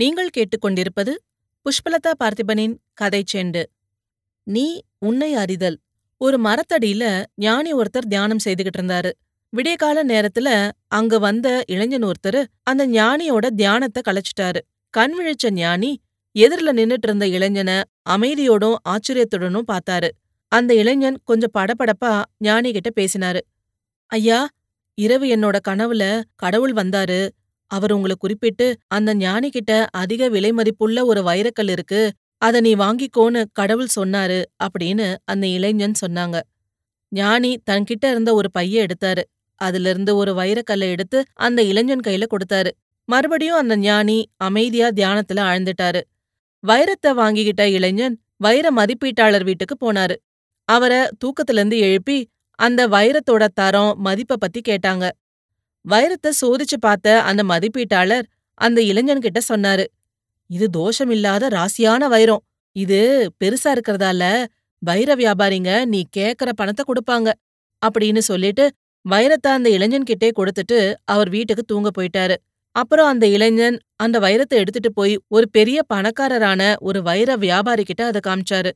நீங்கள் கேட்டுக்கொண்டிருப்பது புஷ்பலதா பார்த்திபனின் கதை செண்டு. நீ உன்னை அறிதல். ஒரு மரத்தடியில ஞானி ஒருத்தர் தியானம் செய்துகிட்டு இருந்தாரு விடியகால நேரத்துல அங்க வந்த இளைஞன் ஒருத்தரு அந்த ஞானியோட தியானத்தை கலைச்சிட்டாரு. கண் விழிச்ச ஞானி எதிரில நின்னுட்டு இருந்த இளைஞன அமைதியோடும் ஆச்சரியத்துடனும் பார்த்தாரு. அந்த இளைஞன் கொஞ்சம் படபடப்பா ஞானி கிட்ட பேசினாரு. ஐயா இரவு என்னோட கனவுல கடவுள் வந்தாரு. அவர் உங்களை குறிப்பிட்டு அந்த ஞானி கிட்ட அதிக விலை மதிப்புள்ள ஒரு வைரக்கல் இருக்கு அத நீ வாங்கிக்கோன்னு கடவுள் சொன்னாரு அப்படின்னு அந்த இளைஞன் சொன்னாங்க. ஞானி தன்கிட்ட இருந்த ஒரு பைய எடுத்தாரு. அதுல இருந்து ஒரு வைரக்கல்லை எடுத்து அந்த இளைஞன் கையில கொடுத்தாரு. மறுபடியும் அந்த ஞானி அமைதியா தியானத்துல ஆழ்ந்துட்டாரு. வைரத்தை வாங்கிக்கிட்ட இளைஞன் வைர மதிப்பீட்டாளர் வீட்டுக்கு போனாரு. அவர தூக்கத்துல இருந்து எழுப்பி அந்த வைரத்தோட தரம் மதிப்ப பத்தி கேட்டாங்க. வைரத்தை சோதிச்சு பார்த்த அந்த மதிப்பீட்டாளர் அந்த இளைஞன்கிட்ட சொன்னாரு இது தோஷமில்லாத ராசியான வைரம். இது பெருசா இருக்கறதால வைர வியாபாரிங்க நீ கேக்குற பணத்தை கொடுப்பாங்க அப்படின்னு சொல்லிட்டு வைரத்தை அந்த இளைஞன்கிட்டே கொடுத்துட்டு அவர் வீட்டுக்கு தூங்க போயிட்டாரு. அப்புறம் அந்த இளைஞன் அந்த வைரத்தை எடுத்துட்டு போய் ஒரு பெரிய பணக்காரரான ஒரு வைர வியாபாரி கிட்ட அதை காமிச்சாரு.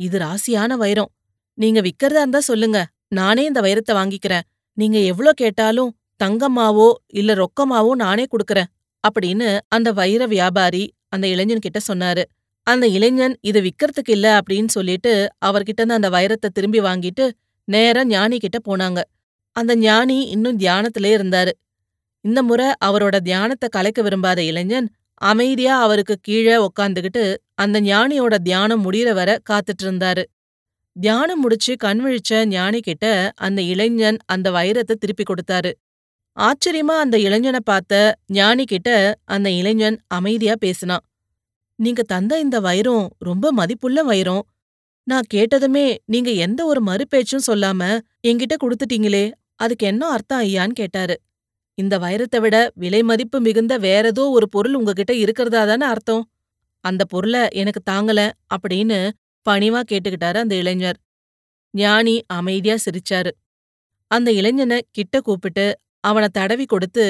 இது ராசியான வைரம். நீங்க விக்கிறதா இருந்தா சொல்லுங்க. நானே இந்த வைரத்தை வாங்கிக்கிறேன். நீங்க எவ்ளோ கேட்டாலும் தங்கமாவோ இல்ல ரொக்கமாவோ நானே குடுக்கறேன் அப்படின்னு அந்த வைர வியாபாரி அந்த இளைஞன் கிட்ட சொன்னாரு. அந்த இளைஞன் இது விக்கிறதுக்கு இல்ல அப்படின்னு சொல்லிட்டு அவர்கிட்ட இருந்து அந்த வைரத்தை திரும்பி வாங்கிட்டு நேரா ஞானி கிட்ட போனாங்க. அந்த ஞானி இன்னும் தியானத்திலே இருந்தாரு. இந்த முறை அவரோட தியானத்தை கலைக்க விரும்பாத இளைஞன் அமைதியா அவருக்கு கீழே உக்காந்துகிட்டு அந்த ஞானியோட தியானம் முடியற வர காத்துட்டு இருந்தாரு தியானம் முடிச்சு கண் விழிச்ச ஞானி கிட்ட அந்த இளைஞன் அந்த வைரத்தை திருப்பி கொடுத்தாரு. ஆச்சரியமா அந்த இளைஞனை பார்த்த ஞானி கிட்ட அந்த இளைஞன் அமைதியா பேசினான் நீங்க தந்த இந்த வைரம் ரொம்ப மதிப்புள்ள வைரம். நான் கேட்டதுமே நீங்க எந்த ஒரு மறுபேச்சும் சொல்லாம என்கிட்ட கொடுத்துட்டீங்களே அதுக்கு என்ன அர்த்தம் ஐயான்னு கேட்டாரு. இந்த வைரத்தை விட விலை மதிப்பு மிகுந்த வேறதோ ஒரு பொருள் உங்ககிட்ட இருக்கிறதா தானே அர்த்தம். அந்த பொருளை எனக்கு தாங்கல அப்படின்னு பணிவா கேட்டுக்கிட்டாரு அந்த இளைஞர். ஞானி அமைதியா சிரிச்சாரு. அந்த இளைஞனை கிட்ட கூப்பிட்டு அவன தடவி கொடுத்து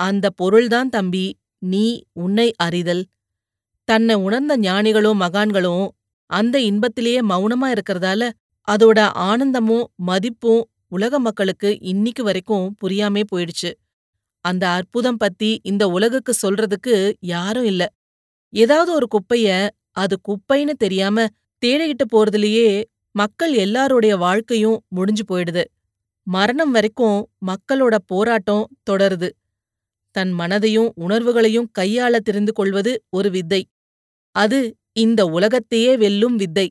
அந்த பொருள்தான் தம்பி நீ உன்னை அறிதல். தன்னை உணர்ந்த ஞானிகளும் மகான்களும் அந்த இன்பத்திலேயே மௌனமா இருக்கறதால அதோட ஆனந்தமும் மதிப்பும் உலக மக்களுக்கு இன்னிக்கு வரைக்கும் புரியாமே போயிடுச்சு. அந்த அற்புதம் பத்தி இந்த உலகுக்கு சொல்றதுக்கு யாரும் இல்ல. ஏதாவது ஒரு குப்பைய அது குப்பைன்னு தெரியாம தேடிக்கிட்டு போறதுலயே மக்கள் எல்லாருடைய வாழ்க்கையும் முடிஞ்சு போயிடுது. மரணம் வரைக்கும் மக்களோட போராட்டம் தொடருது. தன் மனதையும் உணர்வுகளையும் கையாள தெரிந்து கொள்வது ஒரு வித்தை. அது இந்த உலகத்தையே வெல்லும் வித்தை.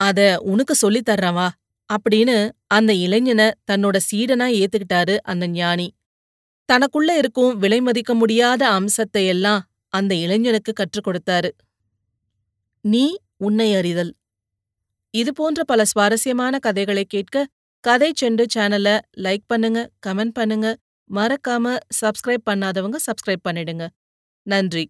அத உனக்கு சொல்லித் தர்றவா அப்படின்னு அந்த இளைஞனை தன்னோட சீடனா ஏத்துக்கிட்டாரு அந்த ஞானி. தனக்குள்ள இருக்கும் விலை மதிக்க முடியாத அம்சத்தை எல்லாம் அந்த இளைஞனுக்கு கற்றுக் கொடுத்தாரு. நீ உன்னை அறிதல். இது போன்ற பல சுவாரஸ்யமான கதைகளை கேட்க கதை செண்டு சேனலை லைக் பண்ணுங்க கமெண்ட் பண்ணுங்க. மறக்காம சப்ஸ்கிரைப் பண்ணாதவங்க சப்ஸ்கிரைப் பண்ணிடுங்க. நன்றி.